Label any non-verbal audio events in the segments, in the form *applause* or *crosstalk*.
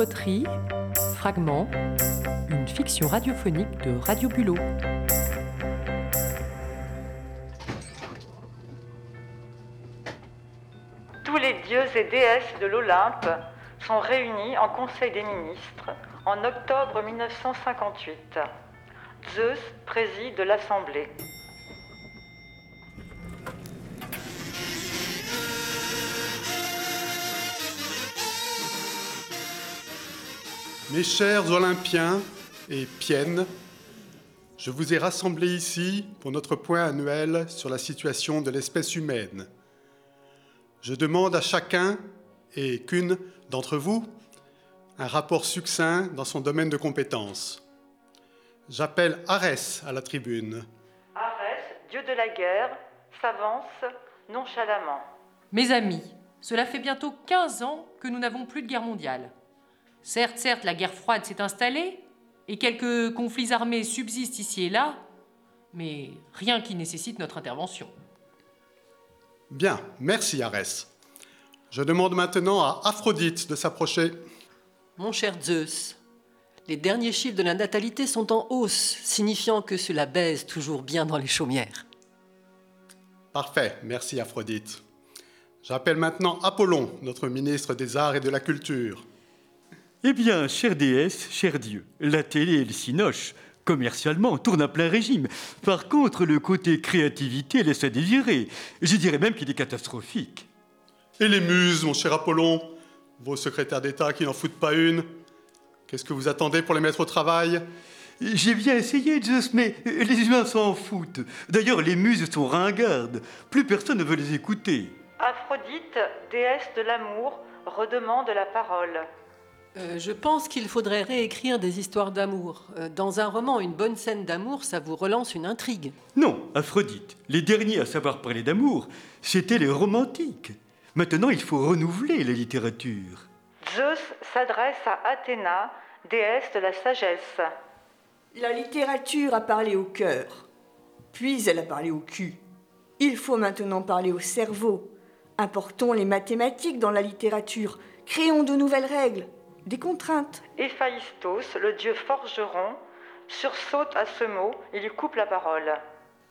Moulipoterie, Fragment, une fiction radiophonique de Radio Bulot. Tous les dieux et déesses de l'Olympe sont réunis en Conseil des ministres en octobre 1958. Zeus préside l'Assemblée. Mes chers Olympiens et Piennes, je vous ai rassemblés ici pour notre point annuel sur la situation de l'espèce humaine. Je demande à chacun et qu'une d'entre vous un rapport succinct dans son domaine de compétences. J'appelle Arès à la tribune. Arès, dieu de la guerre, s'avance nonchalamment. Mes amis, cela fait bientôt 15 ans que nous n'avons plus de guerre mondiale. Certes, certes, la guerre froide s'est installée et quelques conflits armés subsistent ici et là, mais rien qui nécessite notre intervention. Bien, merci Arès. Je demande maintenant à Aphrodite de s'approcher. Mon cher Zeus, les derniers chiffres de la natalité sont en hausse, signifiant que cela baise toujours bien dans les chaumières. Parfait, merci Aphrodite. J'appelle maintenant Apollon, notre ministre des Arts et de la Culture. Eh bien, chère déesse, cher Dieu, la télé et le cinoche, commercialement, tournent à plein régime. Par contre, le côté créativité laisse à désirer. Je dirais même qu'il est catastrophique. Et les muses, mon cher Apollon Vos secrétaires d'État qui n'en foutent pas une Qu'est-ce que vous attendez pour les mettre au travail? J'ai bien essayé, Zeus, mais les humains s'en foutent. D'ailleurs, les muses sont ringardes. Plus personne ne veut les écouter. Aphrodite, déesse de l'amour, redemande la parole. Euh, je pense qu'il faudrait réécrire des histoires d'amour. Euh, dans un roman, une bonne scène d'amour, ça vous relance une intrigue. Non, Aphrodite, les derniers à savoir parler d'amour, c'étaient les romantiques. Maintenant, il faut renouveler la littérature. Zeus s'adresse à Athéna, déesse de la sagesse. La littérature a parlé au cœur, puis elle a parlé au cul. Il faut maintenant parler au cerveau. Importons les mathématiques dans la littérature. Créons de nouvelles règles, des contraintes. Héphaïstos, le dieu forgeron, sursaute à ce mot et lui coupe la parole.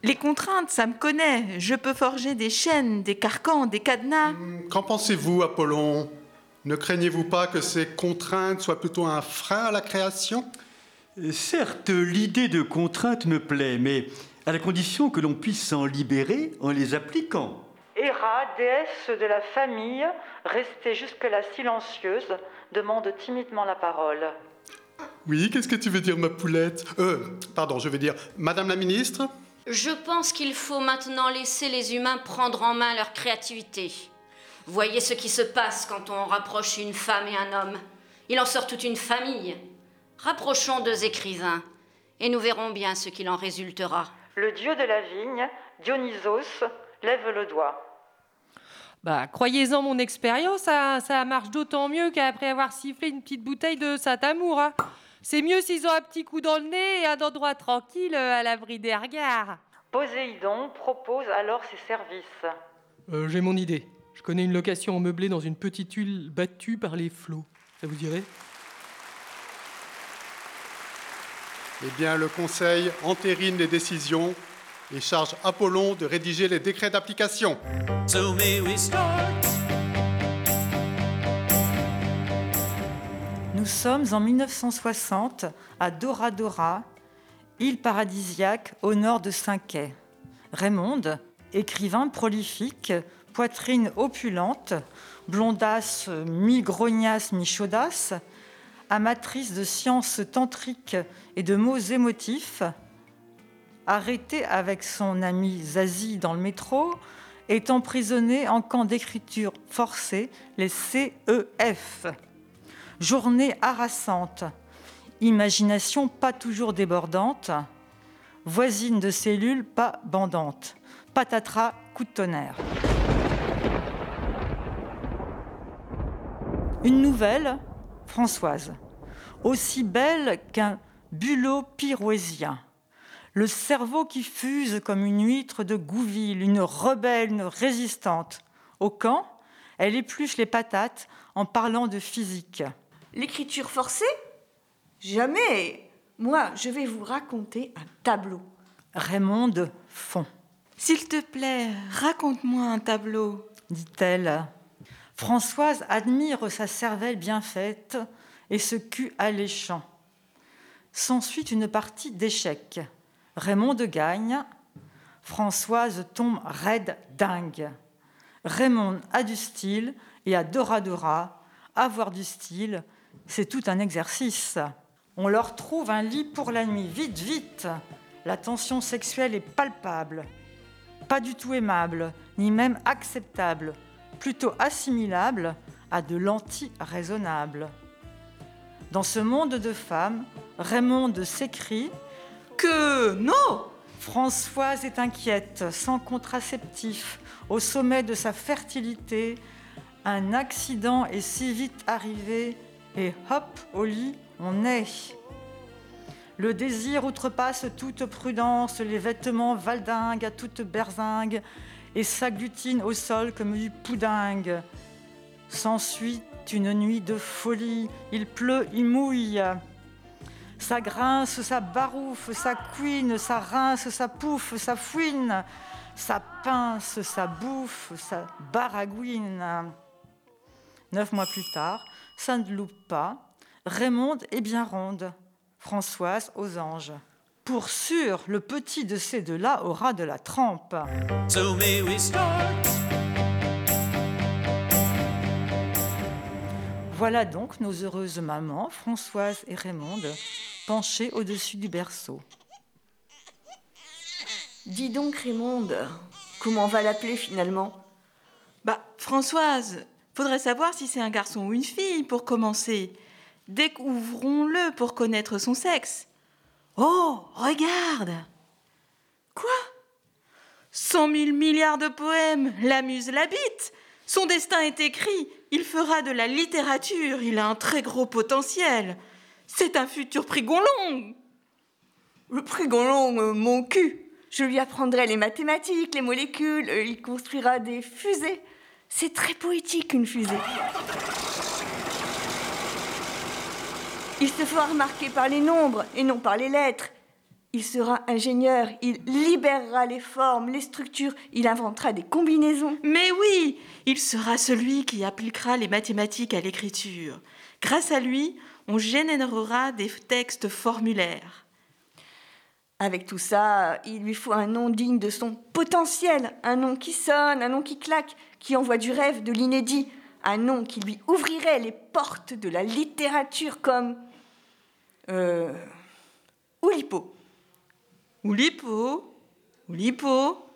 Les contraintes, ça me connaît. Je peux forger des chaînes, des carcans, des cadenas. Qu'en pensez-vous, Apollon? Ne craignez-vous pas que ces contraintes soient plutôt un frein à la création? Certes, l'idée de contrainte me plaît, mais à la condition que l'on puisse s'en libérer en les appliquant. Héra, déesse de la famille, restée jusque-là silencieuse, demande timidement la parole. Oui, qu'est-ce que tu veux dire, ma poulette? Euh, pardon, je veux dire, Madame la ministre? Je pense qu'il faut maintenant laisser les humains prendre en main leur créativité. Voyez ce qui se passe quand on rapproche une femme et un homme. Il en sort toute une famille. Rapprochons deux écrivains, et nous verrons bien ce qu'il en résultera. Le dieu de la vigne, Dionysos, lève le doigt. Bah, croyez-en mon expérience, ça, ça marche d'autant mieux qu'après avoir sifflé une petite bouteille de Saint-Amour. hein. C'est mieux s'ils ont un petit coup dans le nez et un endroit tranquille euh, à l'abri des regards. Poséidon propose alors ses services. Euh, J'ai mon idée. Je connais une location meublée dans une petite île battue par les flots. Ça vous dirait? Eh bien, le Conseil entérine les décisions et charge Apollon de rédiger les décrets d'application. So may we start. Nous sommes en 1960 à Dora Dora, île paradisiaque au nord de Saint-Quay. Raymonde, écrivain prolifique, poitrine opulente, blondasse mi-grognasse mi-chaudasse, amatrice de sciences tantriques et de mots émotifs, arrêtée avec son ami Zazie dans le métro, est emprisonnée en camp d'écriture forcée, les CEF. Journée harassante, imagination pas toujours débordante, voisine de cellule pas bandante, patatras, coup de tonnerre. Une nouvelle, Françoise, aussi belle qu'un bulot pyroésien. Le cerveau qui fuse comme une huître de Gouville, une rebelle, une résistante. Au camp, elle épluche les patates en parlant de physique. L'écriture forcée Jamais. Moi, je vais vous raconter un tableau. Raymonde fond, S'il te plaît, raconte-moi un tableau. dit-elle. Françoise admire sa cervelle bien faite et ce cul alléchant. S'ensuit une partie d'échecs. Raymonde gagne. Françoise tombe raide dingue. Raymond a du style et a Dora. Avoir du style, c'est tout un exercice. On leur trouve un lit pour la nuit. Vite, vite La tension sexuelle est palpable. Pas du tout aimable, ni même acceptable. Plutôt assimilable à de l'anti-raisonnable. Dans ce monde de femmes, Raymond s'écrie Que non Françoise est inquiète, sans contraceptif, au sommet de sa fertilité. Un accident est si vite arrivé et hop, au lit, on est. Le désir outrepasse toute prudence, les vêtements valdinguent à toute berzingue et s'agglutinent au sol comme du poudingue. S'ensuit une nuit de folie, il pleut, il mouille. Ça grince, ça barouffe, ça couine, ça rince, ça pouffe, ça fouine, ça pince, ça bouffe, ça baragouine. Neuf mois plus tard, ça ne loupe pas. Raymond est bien ronde. Françoise aux anges. Pour sûr, le petit de ces deux-là aura de la trempe. So may we start. Voilà donc nos heureuses mamans, Françoise et Raymonde, au-dessus du berceau. Dis donc, Raymonde, comment on va l'appeler finalement? Bah, Françoise, faudrait savoir si c'est un garçon ou une fille pour commencer. Découvrons-le pour connaître son sexe. Oh, regarde Quoi? Cent mille milliards de poèmes, la muse l'habite. Son destin est écrit, il fera de la littérature, il a un très gros potentiel. C'est un futur prix Gonlong. Le prix Gonlong, euh, mon cul Je lui apprendrai les mathématiques, les molécules, euh, il construira des fusées. C'est très poétique, une fusée. Il se fera remarquer par les nombres et non par les lettres. Il sera ingénieur, il libérera les formes, les structures, il inventera des combinaisons. Mais oui, il sera celui qui appliquera les mathématiques à l'écriture. Grâce à lui, on générera des textes formulaires. Avec tout ça, il lui faut un nom digne de son potentiel, un nom qui sonne, un nom qui claque, qui envoie du rêve, de l'inédit, un nom qui lui ouvrirait les portes de la littérature comme... Euh... Oulipo. Oulipo Oulipo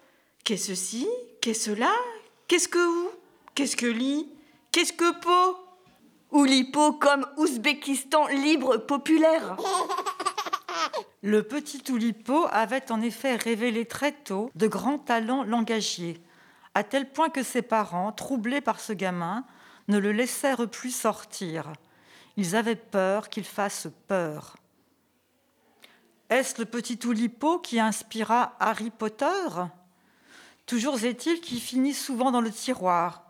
Qu'est-ce ci Qu'est-ce là Qu'est-ce que où Qu'est-ce que lit Qu'est-ce que po Oulipo comme Ouzbékistan libre populaire. *laughs* Le petit Oulipo avait en effet révélé très tôt de grands talents langagiers, à tel point que ses parents, troublés par ce gamin, ne le laissèrent plus sortir. Ils avaient peur qu'il fasse peur. Est-ce le petit Oulipo qui inspira Harry Potter? Toujours est-il qu'il finit souvent dans le tiroir,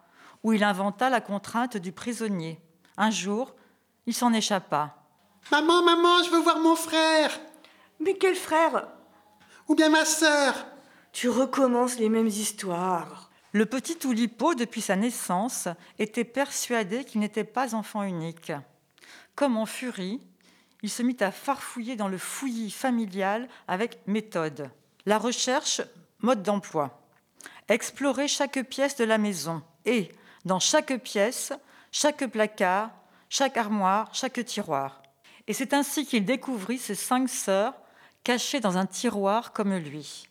où il inventa la contrainte du prisonnier. Un jour, il s'en échappa. Maman, maman, je veux voir mon frère Mais quel frère? Ou bien ma sœur Tu recommences les mêmes histoires. Le petit Oulipo, depuis sa naissance, était persuadé qu'il n'était pas enfant unique. Comme en furie, il se mit à farfouiller dans le fouillis familial avec méthode. La recherche, mode d'emploi. Explorer chaque pièce de la maison et, dans chaque pièce, chaque placard, chaque armoire, chaque tiroir. Et c'est ainsi qu'il découvrit ses cinq sœurs cachées dans un tiroir comme lui.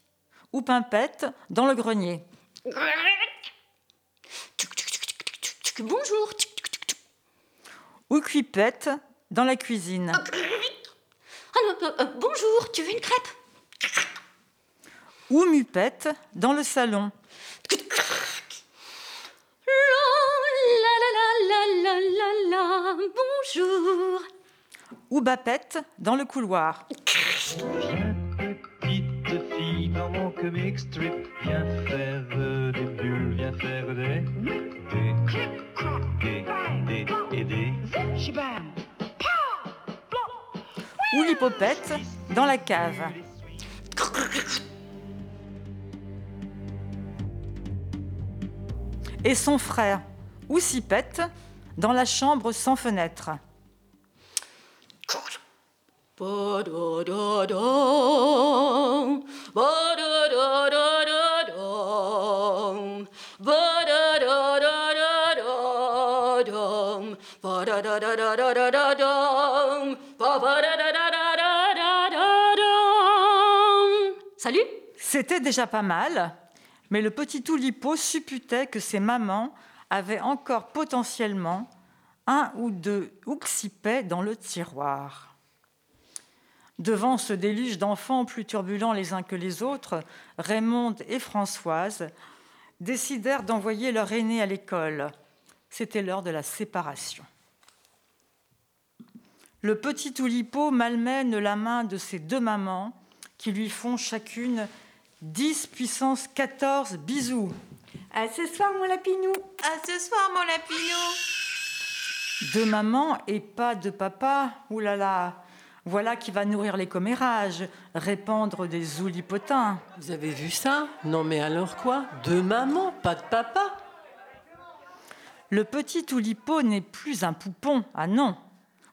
Ou Pimpette dans le grenier. Bonjour. Ou Cuipette dans la cuisine. Euh, euh, bonjour, tu veux une crêpe? Ou Mupette dans le salon. La la bonjour. Ou Bapette dans le couloir. Petite fille dans mon comic strip, viens faire euh, des bulles, viens faire des... des... des... des... et des... Oulipopette dans la cave. Et son frère Oussipette dans la chambre sans fenêtre. Salut. C'était déjà pas mal, mais le petit Oulipo supputait que ses mamans avaient encore potentiellement un ou deux ouxipets dans le tiroir. Devant ce déluge d'enfants plus turbulents les uns que les autres, Raymond et Françoise décidèrent d'envoyer leur aîné à l'école. C'était l'heure de la séparation. Le petit Oulipo malmène la main de ses deux mamans qui lui font chacune 10 puissance 14 bisous. À ce soir, mon lapinou. À ce soir, mon lapinou. De maman et pas de papa. Ouh là là. Voilà qui va nourrir les commérages, répandre des oulipotins. Vous avez vu ça? Non mais alors quoi? De maman, pas de papa? Le petit oulipo n'est plus un poupon. Ah non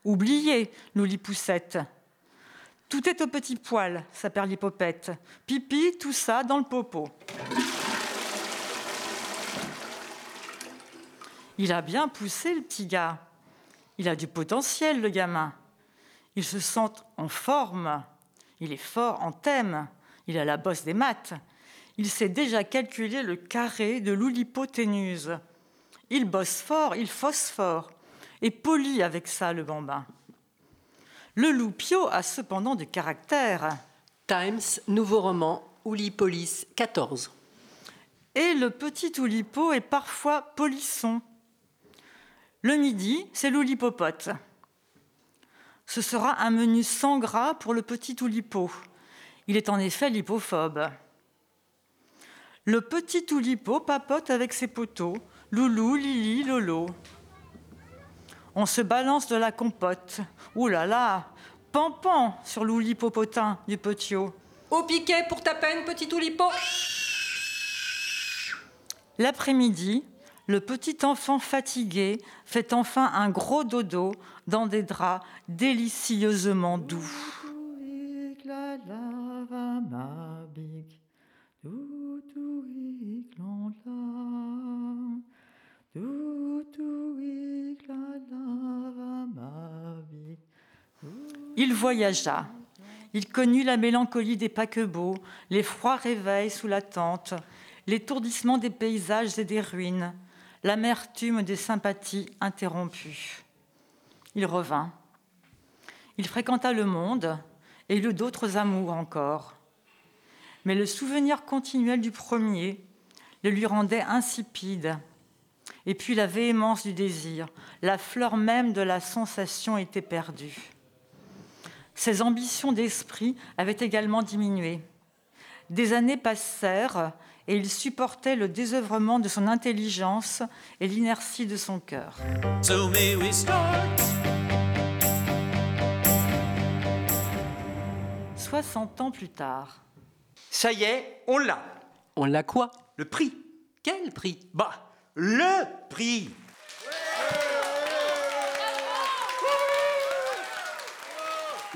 Oubliez l'oulipoussette. Tout est au petit poil, sa perlipopette. Pipi, tout ça dans le popo. Il a bien poussé le petit gars. Il a du potentiel, le gamin. Il se sent en forme. Il est fort en thème. Il a la bosse des maths. Il sait déjà calculer le carré de l'oulipoténuse. Il bosse fort, il phosphore. Et poli avec ça, le bambin. Le loupio a cependant du caractère. Times, nouveau roman, Oulipolis 14. Et le petit oulipo est parfois polisson. Le midi, c'est l'oulipopote. Ce sera un menu sans gras pour le petit oulipo. Il est en effet lipophobe. Le petit oulipo papote avec ses poteaux, Loulou, Lili, Lolo. On se balance de la compote. Ouh là là, pampan sur l'oulipopotin du potio. Au piquet pour ta peine, petit oulipo L'après-midi, le petit enfant fatigué fait enfin un gros dodo dans des draps délicieusement doux. Il voyagea. Il connut la mélancolie des paquebots, les froids réveils sous la tente, l'étourdissement des paysages et des ruines, l'amertume des sympathies interrompues. Il revint. Il fréquenta le monde et eut d'autres amours encore. Mais le souvenir continuel du premier le lui rendait insipide. Et puis la véhémence du désir, la fleur même de la sensation était perdue. Ses ambitions d'esprit avaient également diminué. Des années passèrent et il supportait le désœuvrement de son intelligence et l'inertie de son cœur. So may we start. 60 ans plus tard. Ça y est, on l'a. On l'a quoi? Le prix. Quel prix? Bah, le prix.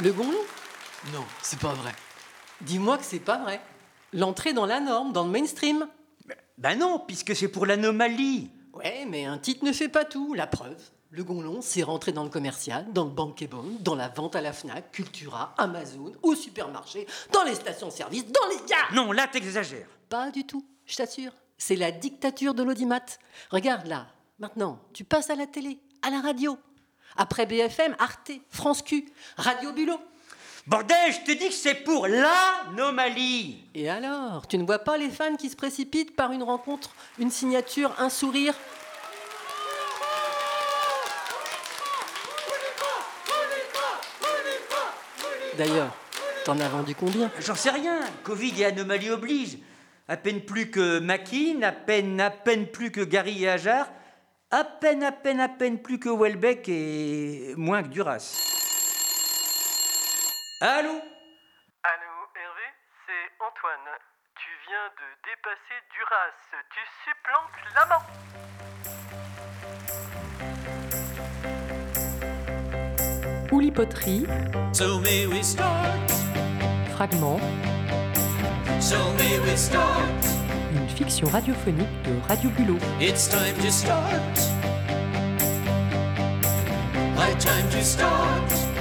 Le gonlon Non, c'est pas vrai. Dis-moi que c'est pas vrai. L'entrée dans la norme, dans le mainstream. Ben non, puisque c'est pour l'anomalie. Ouais, mais un titre ne fait pas tout. La preuve, le gonlon, c'est rentré dans le commercial, dans le bankable, dans la vente à la FNAC, Cultura, Amazon, au supermarché, dans les stations-service, dans les gares Non, là, t'exagères. Pas du tout, je t'assure. C'est la dictature de l'audimat. Regarde là, maintenant, tu passes à la télé, à la radio. Après BFM, Arte, France Q, Radio Bulot. Bordel, je te dis que c'est pour l'anomalie. Et alors, tu ne vois pas les fans qui se précipitent par une rencontre, une signature, un sourire? D'ailleurs, t'en as vendu combien? J'en sais rien. Covid et anomalie oblige. À peine plus que Makin, à peine, à peine plus que Gary et Ajar, à peine, à peine, à peine plus que Welbeck et moins que Duras. Allô Allô, Hervé, c'est Antoine. Tu viens de dépasser Duras. Tu supplantes l'amant. Oulipoterie, So may we start. fragment, So may we start. une fiction radiophonique de Radio Bulot. It's time to start. Time to start.